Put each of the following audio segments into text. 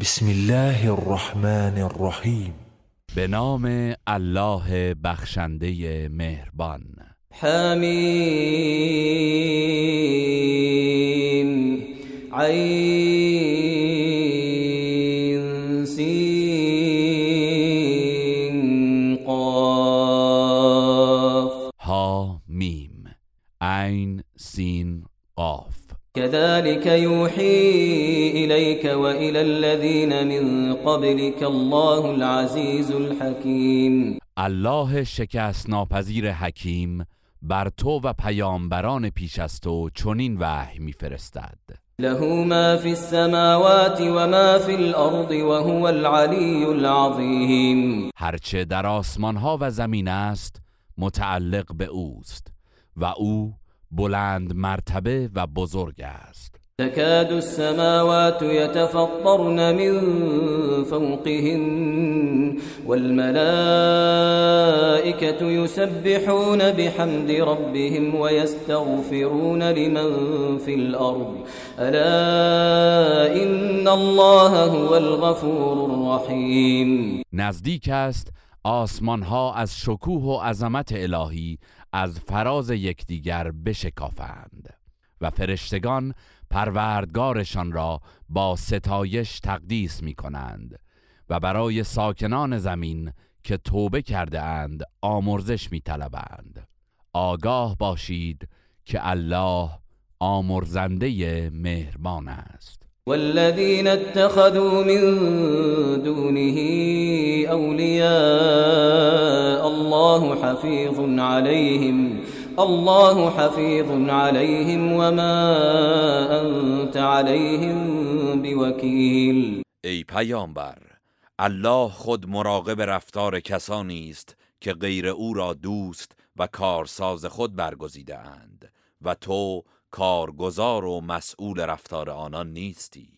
بسم الله الرحمن الرحیم به نام الله بخشنده مهربان. حمیم. عین سین قاف. ها میم عین سین قاف. كذلك يوحي إليك وإلى الذين من قبلك الله العزيز الحكيم. الله شکست ناپذیر حکیم بر تو و پیامبران پیش از تو چنین وحی میفرستد. له ما في السماوات وما في الأرض وهو العلي العظيم هرچه در آسمان ها و زمین است متعلق به اوست و او بلند مرتبه و بزرگ است. تكاد السماوات يتفطرن من فوقهن والملائكة يسبحون بحمد ربهم ويستغفرون لمن في الأرض. ألا إن الله هو الغفور الرحيم. نزدیک است آسمان ها از شکوه و عظمت الهی از فراز یکدیگر بشکافند و فرشتگان پروردگارشان را با ستایش تقدیس می کنند و برای ساکنان زمین که توبه کرده اند آمرزش می طلبند. آگاه باشید که الله آمرزنده مهربان است والذين اتخذوا من دونه أولياء الله حفيظ عليهم الله حفيظ عليهم وما أنت عليهم بوكيل. ای پیامبر الله خود مراقب رفتار کسانی است که غیر او را دوست و کارساز خود برگزیده اند و تو کارگزار و مسئول رفتار آنان نیستی.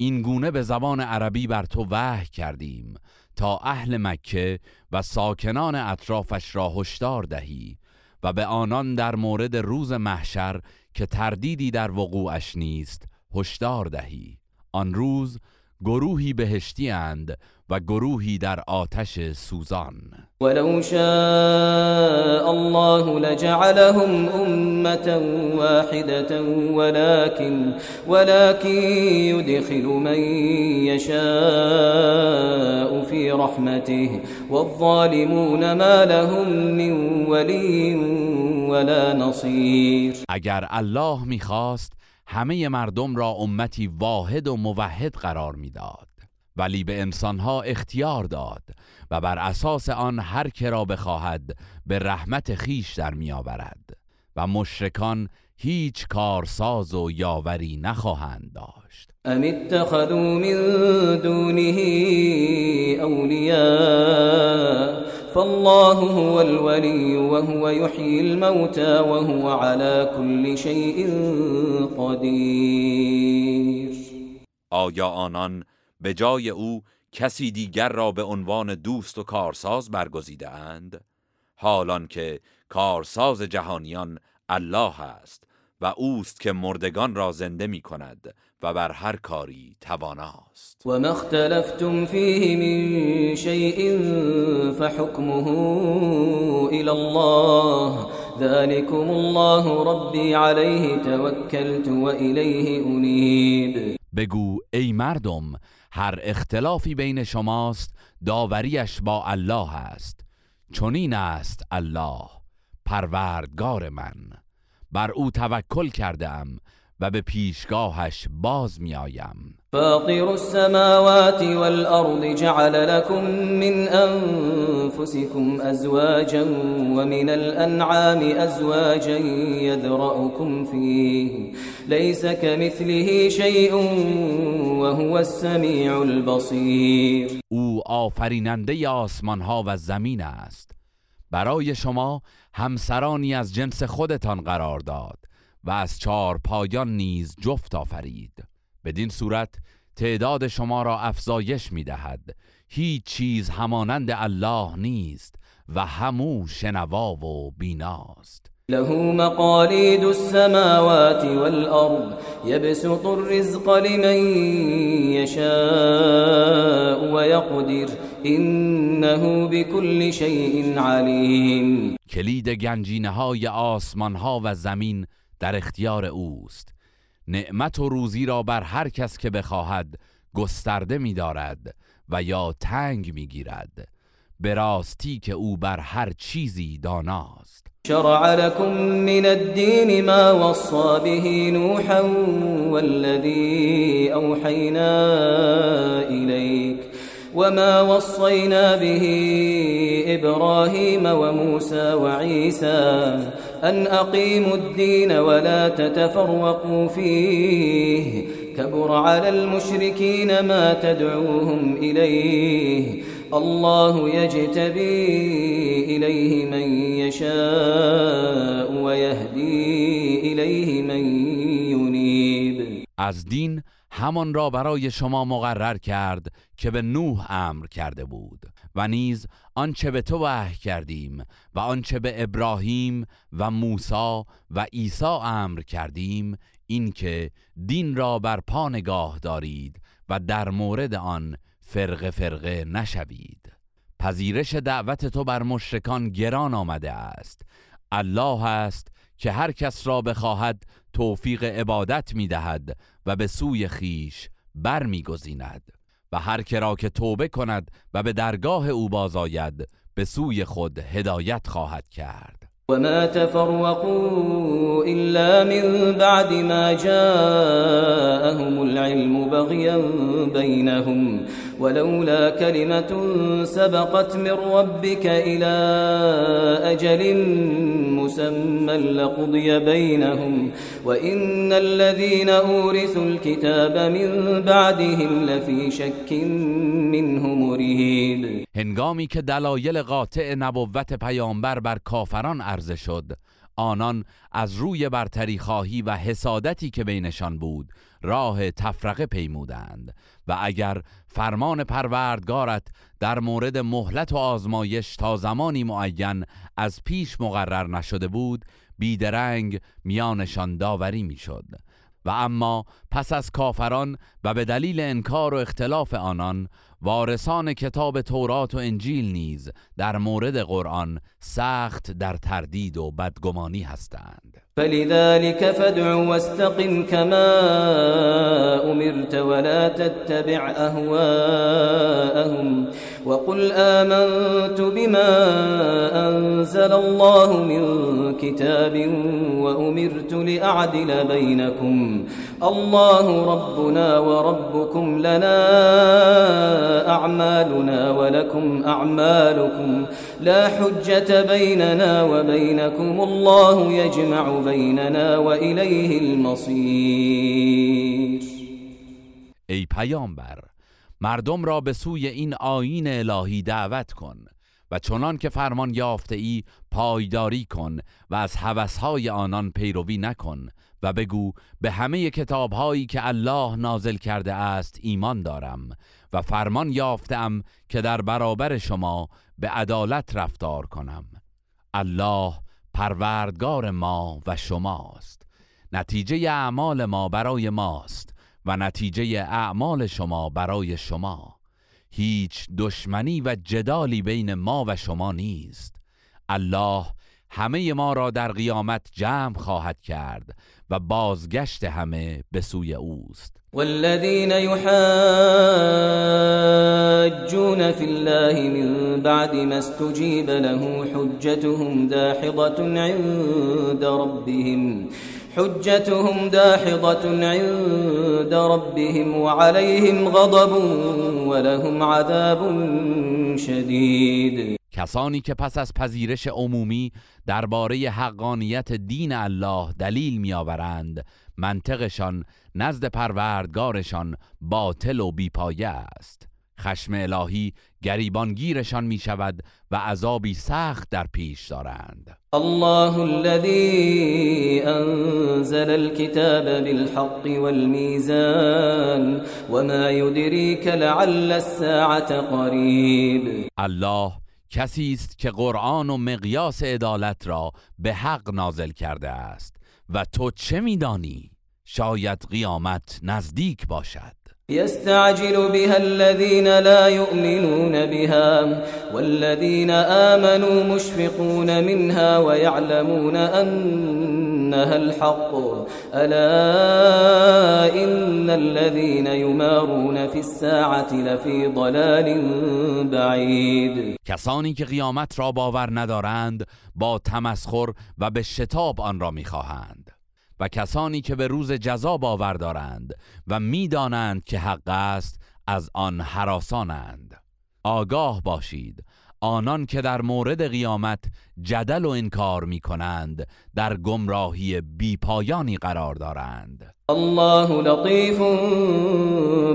این گونه به زبان عربی بر تو وحی کردیم تا اهل مکه و ساکنان اطرافش را هشدار دهی و به آنان در مورد روز محشر که تردیدی در وقوعش نیست هشدار دهی. آن روز گروهی بهشتی اند و گروهی در آتش سوزان. ولو شاء الله لجعلهم أمة واحدة ولكن ولكن يدخل من يشاء في رحمته. والظالمون ما لهم من ولي ولا نصير. اگر الله می‌خواست همه مردم را امتی واحد و موحد قرار می‌داد. ولی به انسانها اختیار داد و بر اساس آن هر که را بخواهد به رحمت خیش در میآورد و مشرکان هیچ کارساز و یاوری نخواهند داشت. ام اتخذوا من دونه أولياء فالله هو الولي وهو يحيي الموتى وهو على كل شيء قدير. آیا آنان به جای او کسی دیگر را به عنوان دوست و کارساز برگزیده اند؟ حالان که کارساز جهانیان الله است و اوست که مردگان را زنده می کند و بر هر کاری تواناست. وما اختلفتم فيه من شيء فحكمه إلى الله. ذلكم الله ربي عليه توكلت وإليه أنيب بگو ای مردم هر اختلافی بین شماست داوریش با الله است. چنین است الله پروردگار من. بر او توکل کردم و به پیشگاهش باز میآیم. فاطر السماوات والأرض جعل لكم من أنفسكم أزواجا ومن الأنعام أزواجا يذرأكم فيه. ليس كمثله شيء وهو السميع البصير. او آفریننده آسمان ها و زمین است. برای شما همسرانی از جنس خودتان قرار داد. و از چهار پایان نیز جفت آفرید. بدین صورت تعداد شما را افزایش می دهد هیچ چیز همانند الله نیست و همو شنوا و بیناست. له مقاليد السماوات والأرض يبسط الرزق لمن يشاء ويقدر إنه بكل شيء عليم کلید گنجینه های آسمان ها و زمین در اختیار اوست. نعمت و روزی را بر هر کس که بخواهد گسترده می دارد و یا تنگ می گیرد به راستی که او بر هر چیزی داناست. شرع لكم من الدين ما وصى به نوحا والذي أوحينا إليك وما وصينا به إبراهيم وموسى وعيسى أن أقيموا الدين ولا تتفرقوا فيه. كبر على المشركين ما تدعوهم إليه. الله يجتبي إليه من يشاء ويهدي إليه من ينيب. از دین همان را برای شما مقرر کرد که به نوح أمر کرده بود. و نیز آنچه به تو وحی کردیم و آنچه به ابراهیم و موسی و عیسی امر کردیم اینکه دین را بر پا نگاه دارید و در مورد آن فرق فرقه نشوید. پذیرش دعوت تو بر مشرکان گران آمده است. الله است که هر کس را بخواهد توفیق عبادت می دهد و به سوی خیش بر می گذیند و هر کرا که توبه کند و به درگاه او بازاید به سوی خود هدایت خواهد کرد. وما تفرقوا إلا من بعد ما جاءهم العلم بغيا بينهم ولولا كلمة سبقت من ربك إلى أجل مسمى لقضي بينهم وإن الذين أورثوا الكتاب من بعدهم لفي شك منه مريب. هنگامی که دلایل قاطع نبوت پیامبر بر کافران عرضه شد آنان از روی برتری خواهی و حسادتی که بینشان بود راه تفرقه پیمودند و اگر فرمان پروردگارت در مورد مهلت و آزمایش تا زمانی معین از پیش مقرر نشده بود بیدرنگ میانشان داوری می‌شد. و اما پس از کافران و به دلیل انکار و اختلاف آنان وارثان کتاب تورات و انجیل نیز در مورد قرآن سخت در تردید و بدگمانی هستند. فلذلك فادع واستقم كما أمرت ولا تتبع أهواءهم وقل آمنت بما أنزل الله من كتاب وأمرت لأعدل بينكم الله ربنا وربكم لنا أعمالنا ولكم أعمالكم لا حجة بيننا وبينكم الله يجمع بيننا وإليه المصير. ای پیامبر مردم را به سوی این آیین الهی دعوت کن و چنان که فرمان یافته ای پایداری کن و از هوسهای آنان پیروی نکن و بگو به همه کتابهایی که الله نازل کرده است ایمان دارم و فرمان یافتم که در برابر شما به عدالت رفتار کنم. الله پروردگار ما و شماست. نتیجه اعمال ما برای ماست و نتیجه اعمال شما برای شما. هیچ دشمنی و جدالی بین ما و شما نیست. الله همه ما را در قیامت جمع خواهد کرد و بازگشت همه به سوی اوست. والذين يحاجون في الله من بعد ما استجيب له حجتهم داحضة عند ربهم حجتهم داحضة عند ربهم وعليهم غضب ولهم عذاب شدید کسانی که پس از پذیرش عمومی درباره حقانیت دین الله دلیل میآورند منطقشان نزد پروردگارشان باطل و بیپایه است. خشم الهی گریبانگیرشان می شود و عذابی سخت در پیش دارند. الله الذي أنزل الكتاب بالحق والميزان وما يدريك لعل الساعة قريب الله کسی است که قرآن و مقیاس عدالت را به حق نازل کرده است. و تو چه میدانی؟ شاید قیامت نزدیک باشد. يستعجل بها الذين لا يؤمنون بها والذين آمنوا مشفقون منها ويعلمون أنها الحق. ألا إن الذين يمارون في الساعة لفي ضلال بعيد کسانی که قیامت را باور ندارند با تمسخر و به شتاب آن را می‌خواهند. و کسانی که به روز جزا باور دارند و می‌دانند که حق است از آن حراسانند آگاه باشید. آنان که در مورد قیامت جدل و انکار می کنند در گمراهی بیپایانی قرار دارند. الله لطيف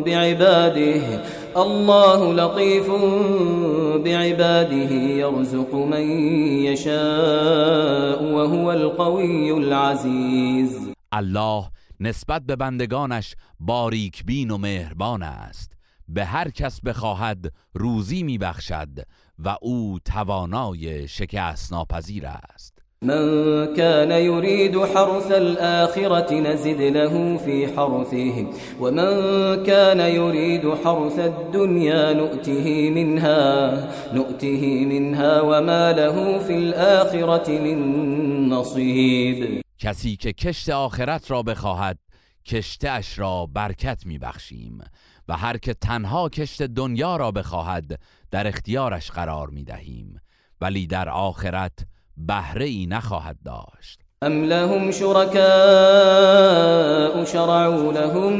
بعباده الله لطيف بعباده يرزق من يشاء وهو القوي العزيز الله نسبت به بندگانش باریک بین و مهربان است. به هر کس بخواهد روزی میبخشد. و او توانای شکست ناپذیر است. من كان يريد حرث الآخرة نزد له في حرثه ومن كان يريد حرث الدنيا نؤته منها نؤته منها وما له في الآخرة من نصيب کسی که کشت آخرت را بخواهد کشتش را برکت میبخشیم. و هر که تنها کشت دنیا را بخواهد در اختیارش قرار می‌دهیم. ولی در آخرت بهره ای نخواهد داشت. أم لهم شركاء شرعوا لهم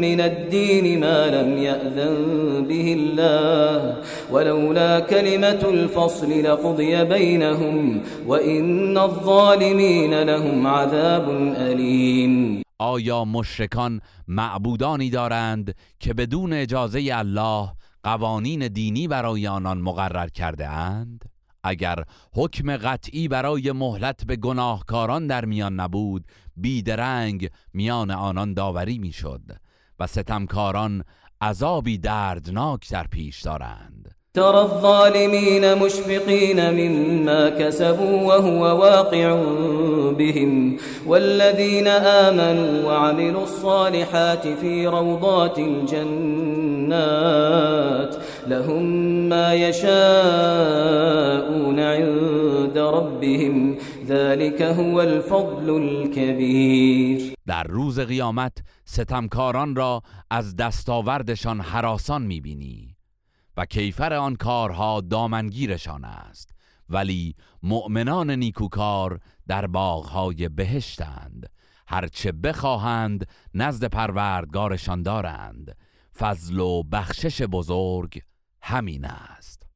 من الدين ما لم يأذن به الله ولولا كلمة الفصل لقضي بينهم وإن الظالمين لهم عذاب أليم آیا مشرکان معبودانی دارند که بدون اجازه الله قوانین دینی برای آنان مقرر کرده اند؟ اگر حکم قطعی برای مهلت به گناهکاران در میان نبود بیدرنگ میان آنان داوری می‌شد و ستمکاران عذابی دردناک در پیش دارند ترى الظالمين مشفقين مما كسبوا وهو واقع بهم والذين آمنوا وعملوا الصالحات في روضات الجنات لهم ما يشاءون عند ربهم ذلك هو الفضل الكبير. در روز قیامت ستمکاران را از دستاوردشان حراسان میبینی. و کیفر آن کارها دامنگیرشان است ولی مؤمنان نیکوکار در باغهای بهشتند. هرچه بخواهند نزد پروردگارشان دارند. فضل و بخشش بزرگ همین است.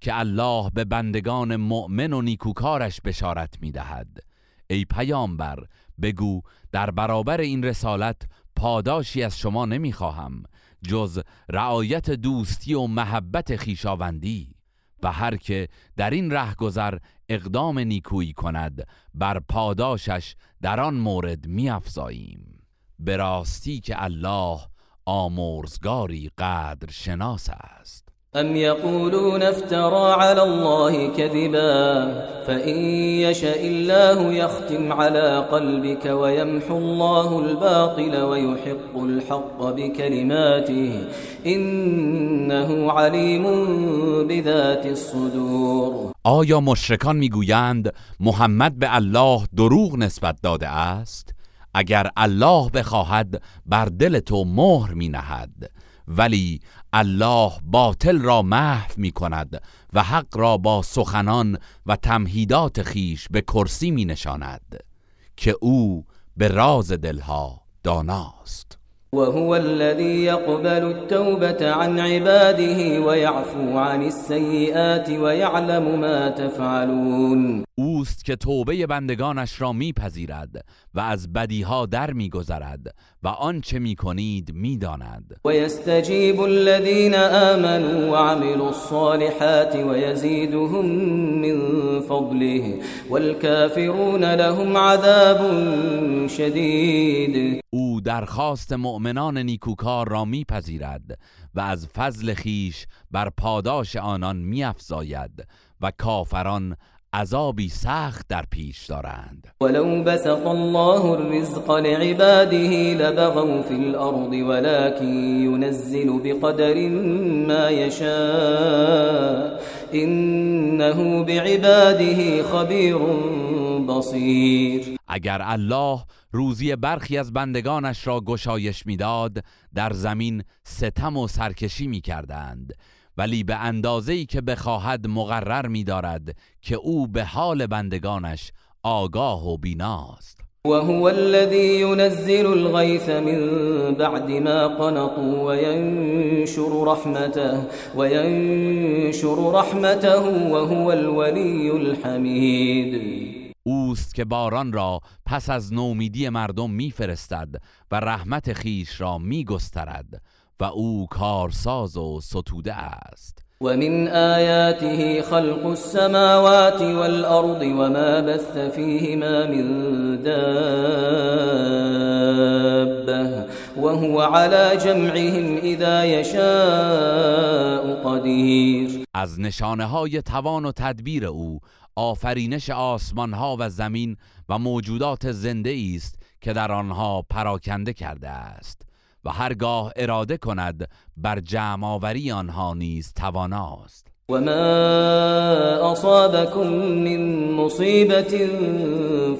که الله به بندگان مؤمن و نیکوکارش بشارت می‌دهد. ای پیامبر بگو در برابر این رسالت پاداشی از شما نمی‌خواهم جز رعایت دوستی و محبت خیشاوندی. و هر که در این رهگذر اقدام نیکویی کند بر پاداشش در آن مورد میافزاییم. به راستی که الله آمرزگاری قدر شناس است. أم يقولون افترى على الله كذبا فإن يشاء الله يختم على قلبك ويمحو الله الباطل ويحق الحق بكلماته إنه عليم بذات الصدور آیا مشرکان می‌گویند محمد به الله دروغ نسبت داده است؟ اگر الله بخواهد بر دل تو مهر می نهد ولی الله باطل را محو می کند و حق را با سخنان و تمهیدات خیش به کرسی می نشاند که او به راز دلها داناست. وهو الذي يقبل التوبة عن عباده ويعفو عن السيئات ويعلم ما تفعلون. اوست که توبه بندگانش را میپذیرد و از بدیها در میگذرد و آنچه میکنید میداند. و یستجیب الذین آمنوا وعملوا الصالحات ويزيدهم من فضله والكافرون لهم عذاب شدید أو درخواست مؤمنان نیکوکار را میپذیرد و از فضل خیش بر پاداش آنان میافزاید و کافران عذابی سخت در پیش دارند. ولو بسط الله الرزق لعباده لبغوا في الارض ولكن ينزل بقدر ما يشاء. انه بعباده خبير بصير. اگر الله روزی برخی از بندگانش را گشایش می‌داد در زمین ستم و سرکشی می‌کردند. ولی به ای که بخواهد مقرر می‌دارد که او به حال بندگانش آگاه و بیناست. وهو الذي ينزل الغيث من بعد ما قنطوا وينشر رحمته وينشر رحمته وهو الولي الحمید. اوست که باران را پس از نومیدی مردم میفرستد و رحمت خیش را میگسترد و او کارساز و ستوده است. ومن آياته خلق السماوات والأرض وما بث فيهما من دابة وهو على جمعهم اذا يشاء قدير از نشانه های توان و تدبیر او آفرینش آسمان ها و زمین و موجودات زنده است که در آنها پراکنده کرده است و هرگاه اراده کند بر جمع آوری آنها نیز تواناست. و ما اصابكم من مصیبت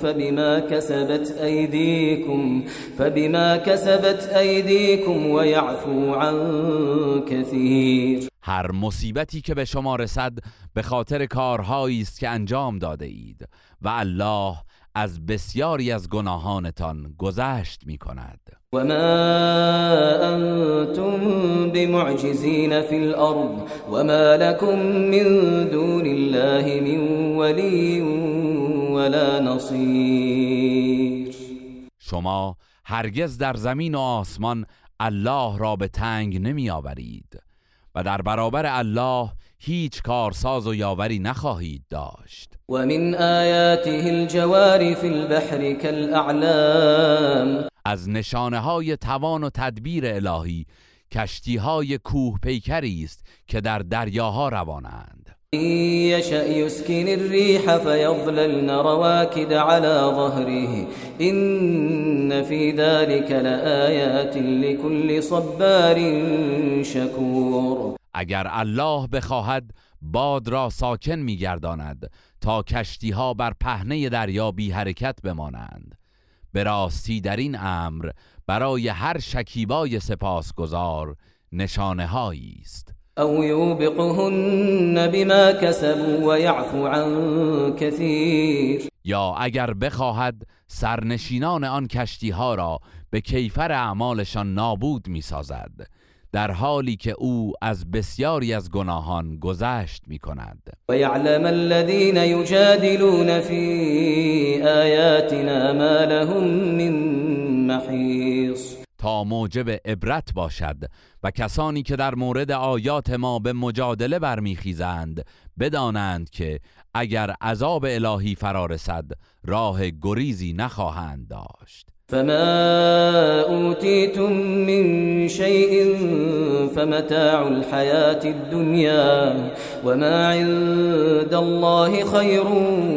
فبما كسبت ایدیکم فبما كسبت ایدیکم و یعفو عن كثیر هر مصیبتی که به شما رسد به خاطر کارهایی است که انجام داده اید و الله از بسیاری از گناهانتان گذشت می کند و ما انتم بمعجزین فی الارض و ما لكم من دون الله من ولی ولا نصیر. شما هرگز در زمین و آسمان الله را به تنگ نمی آورید و در برابر الله هیچ کارساز و یاوری نخواهید داشت. و من آیاته الجوار فی البحر كالاعلام از نشانه های توان و تدبیر الهی کشتی های کوه پیکری است که در دریاها روانند. يشأ يسكن الريح فيظللن رواكد على ظهره. إن في ذلك لآيات لكل صبار شكور. اگر الله بخواهد باد را ساکن میگرداند تا کشتی ها بر پهنه دریا بی حرکت بمانند. به راستی در این امر برای هر شکیبای سپاسگزار نشانه است. او یوبقهن بما کسبوا و یعفو عن کثیر یا اگر بخواهد سرنشینان آن کشتی ها را به کیفر اعمالشان نابود می سازد در حالی که او از بسیاری از گناهان گذشت می کند و یعلم الذین یجادلون فی آیاتنا ما لهم من محیص تا موجب عبرت باشد و کسانی که در مورد آیات ما به مجادله برمیخیزند بدانند که اگر عذاب الهی فرارسد راه گریزی نخواهند داشت. فما اوتيتم من شيء فمتاع الحياة الدنيا وما عند الله خير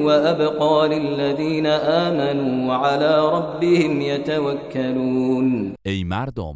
وأبقى للذين آمنوا وعلى ربهم يتوكلون ای مردم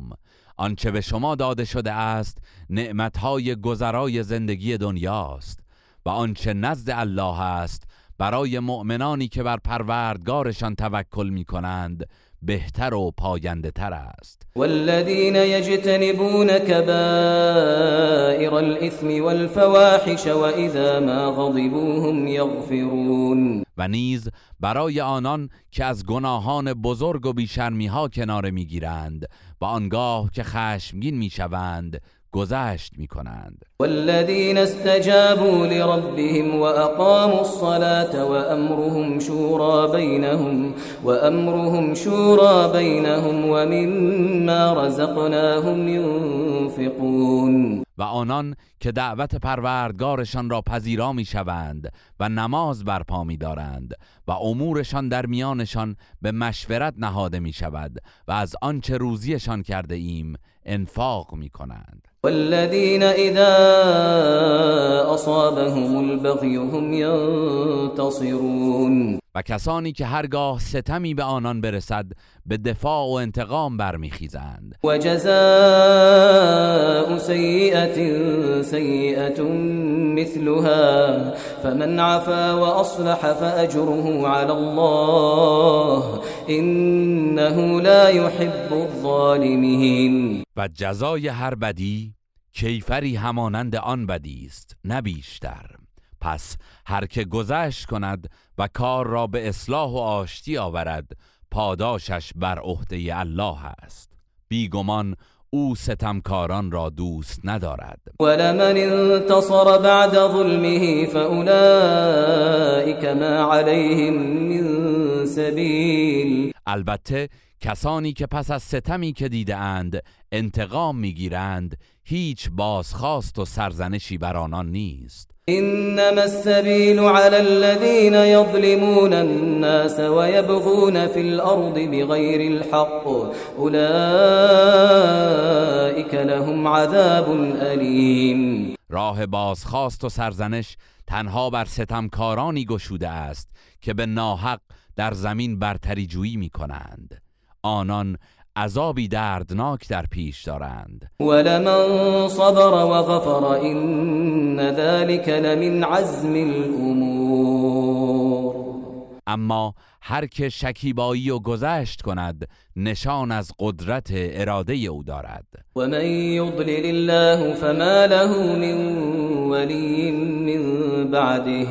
آنچه به شما داده شده است نعمتهای گذرای زندگی دنیاست و آنچه نزد الله است برای مؤمنانی که بر پروردگارشان توکل می کنند بهتر و پاینده تر است. والذین یجتنبون کبائر الاثم والفواحش واذا ما غضبوا هم یغفرون. و نیز برای آنان که از گناهان بزرگ و بیشرمی ها کناره می‌گیرند و آنگاه که خشمگین می‌شوند گذشت می کنند والذین استجابوا لربهم واقاموا الصلاة وامرهم شورى بينهم وامرهم شورى بينهم ومما رزقناهم ينفقون. و آنان که دعوت پروردگارشان را پذیرا می شوند و نماز برپا می دارند و امورشان در میانشان به مشورت نهاده می شود و از آنچه روزیشان کرده ایم انفاق می کنند والذین اذا اصابهم البغی هم ینتصرون. و کسانی که هرگاه ستمی به آنان برسد به دفاع و انتقام برمیخیزند. و جزاء سیئت سیئت مثلها فمن عفا و اصلح فاجره على الله انه لا يحب الظالمین. و جزای هر بدی کیفری همانند آن بدی است نه بیشتر. پس هر که گذشت کند و کار را به اصلاح و آشتی آورد پاداشش بر عهده الله است. بیگمان او ستمکاران را دوست ندارد. ولمن انتصر بعد ظلمه فاولئک ما علیهم من سبیل. البته کسانی که پس از ستمی که دیده اند انتقام می‌گیرند هیچ بازخواست و سرزنشی بر آنان نیست. انما السبيل على الذين يظلمون الناس ويبغون في الارض بغير الحق. اولئك لهم عذاب الیم راه بازخواست و سرزنش تنها بر ستمکارانی گشوده است که به ناحق در زمین برتری جویی می کنند آنان عذابی دردناک در پیش دارند. ولمن صبر و غفر این ذلك لمن عزم الامور. اما هر که شکیبایی و گذشت کند نشان از قدرت اراده او دارد. و من یضلل الله فما له من ولی من بعده.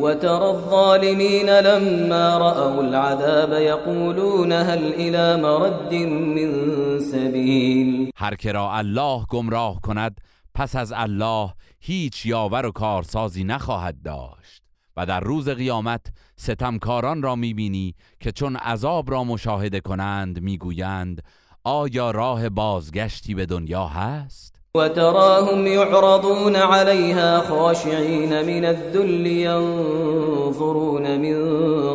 وترى الظالمين لما رأوا العذاب يقولون هل الى مرد من سبیل هر که را الله گمراه کند پس از الله هیچ یاور و کارسازی نخواهد داشت. در روز قیامت ستمکاران را می‌بینی که چون عذاب را مشاهده کنند می‌گویند آیا راه بازگشتی به دنیا هست؟ وتراهم يعرضون عليها خاشعين من الذل ينظرون من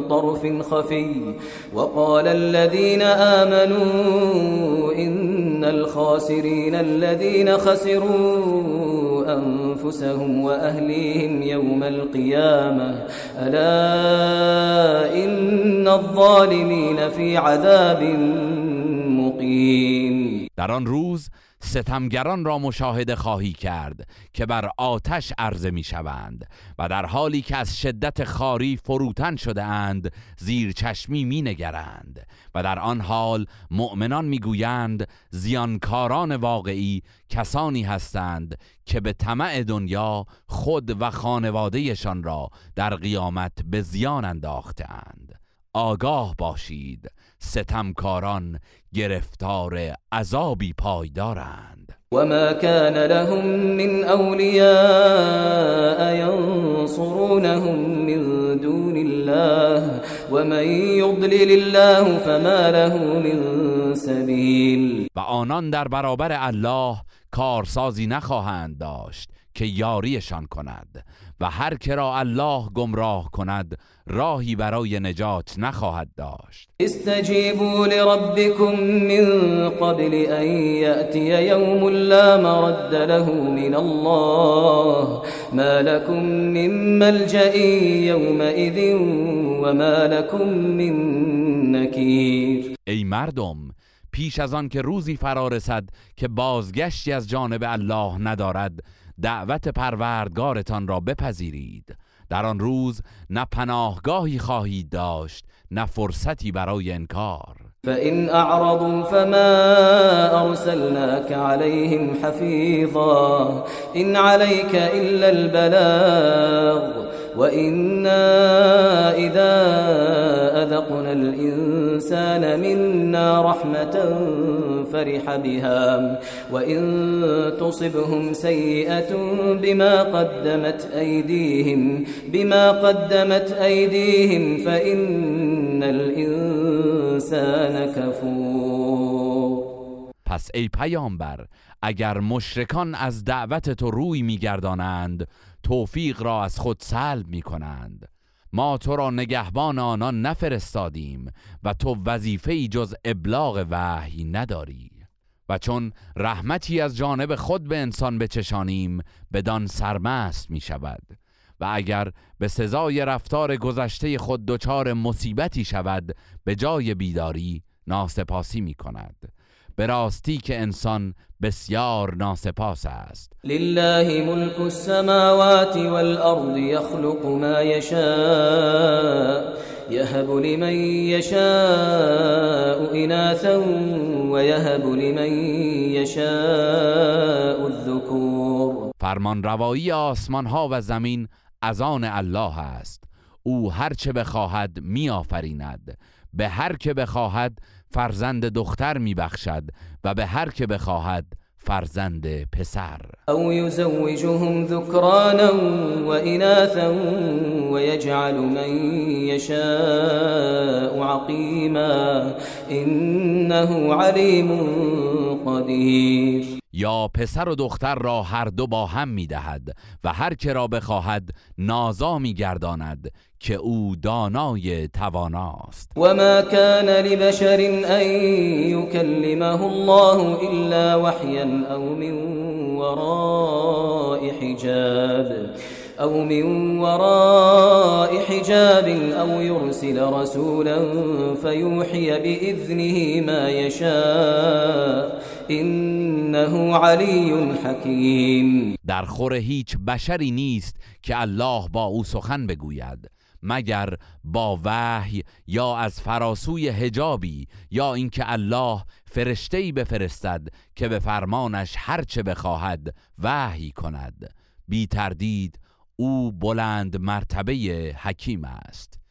طرف خفي وقال الذين آمنوا إن الخاسرين الذين خسروا أنفسهم وأهليهم يوم القيامة. ألا إن الظالمين في عذاب مقيم. در آن روز ستمگران را مشاهده خواهی کرد که بر آتش عرضه می شوند و در حالی که از شدت خاری فروتن شده اند زیر چشمی می نگرند و در آن حال مؤمنان می گویند زیانکاران واقعی کسانی هستند که به طمع دنیا خود و خانوادهشان را در قیامت به زیان انداختند آگاه باشید. ستمکاران گرفتار عذابی پایدارند. وما كان لهم من اولیاء ینصرونهم من دون الله. ومن يضلل الله فما له من سبیل و آنان در برابر الله کارسازی نخواهند داشت که یاریشان کند. و هر که را الله گمراه کند راهی برای نجات نخواهد داشت. استجیبوا لربكم من قبل ان یأتی یوم لا مرد له من الله. ما لكم من ملجأ یومئذ وما لكم من نکیر. ای مردم پیش از آن که روزی فرا رسد که بازگشتی از جانب الله ندارد دعوت پروردگارتان را بپذیرید. در آن روز نه پناهگاهی خواهید داشت نه فرصتی برای انکار. فإن أعرضوا فما أرسلناك عليهم حفيظا إن عليك إلا البلاغ وإنا إذا أذقنا الإنسان منا رحمة فرح بها وإن تصبهم سيئة بما قدمت أيديهم بما قدمت أيديهم فإن الإنسان كفور پس ای پیامبر اگر مشرکان از دعوت تو روی میگردانند توفیق را از خود سلب می کنند ما تو را نگهبان آنان نفرستادیم و تو وظیفه جز ابلاغ وحی نداری. و چون رحمتی از جانب خود به انسان بچشانیم بدان سرمست می شود و اگر به سزای رفتار گذشته خود دچار مصیبتی شود به جای بیداری ناسپاسی می کند به راستی که انسان بسیار ناسپاس است. لله ملك السماوات والارض يخلق ما يشاء يهب لمن يشاء اناثا ويهب لمن يشاء الذكور فرمان روایی آسمان ها و زمین از آن الله است. او هر چه بخواهد میآفریند. به هر که بخواهد فرزند دختر میبخشد و به هر که بخواهد فرزند پسر. او یزوجهم ذکرانا و اناثا و یجعل من یشاء عقیما. انه علیم قدیر. یا پسر و دختر را هر دو با هم می‌دهد و هر که را بخواهد نازا میگرداند که او دانای تواناست. و ما کان لبشر ان یکلمه الله الا وحیا او من وراء حجاب او من وراء حجاب او يرسل رسولا فيوحي باذنه ما يشاء انه علی حکیم در خور هیچ بشری نیست که الله با او سخن بگوید مگر با وحی یا از فراسوی هجابی یا اینکه الله فرشته‌ای بفرستد که به فرمانش هرچه بخواهد وحی کند. بی تردید او بلند مرتبه حکیم است.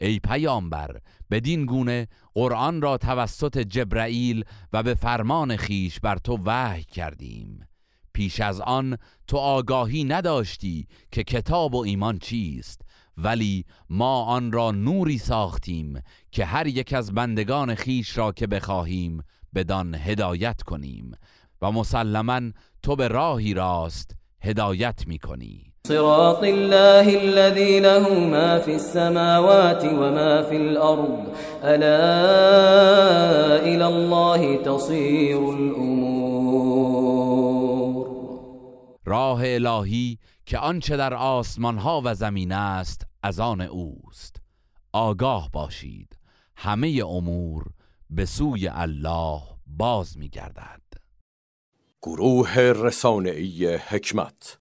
ای پیامبر بدین گونه قرآن را توسط جبرائیل و به فرمان خیش بر تو وحی کردیم. پیش از آن تو آگاهی نداشتی که کتاب و ایمان چیست ولی ما آن را نوری ساختیم که هر یک از بندگان خیش را که بخواهیم بدان هدایت کنیم و مسلما تو به راهی راست هدایت می کنی صراط الله الذي له ما في السماوات وما في الأرض. ألا إلى الله تصير الأمور. راه الهی که آنچه در آسمان ها و زمین است از آن اوست. آگاه باشید همه امور به سوی الله باز می گردد گروه رسانه‌ای حکمت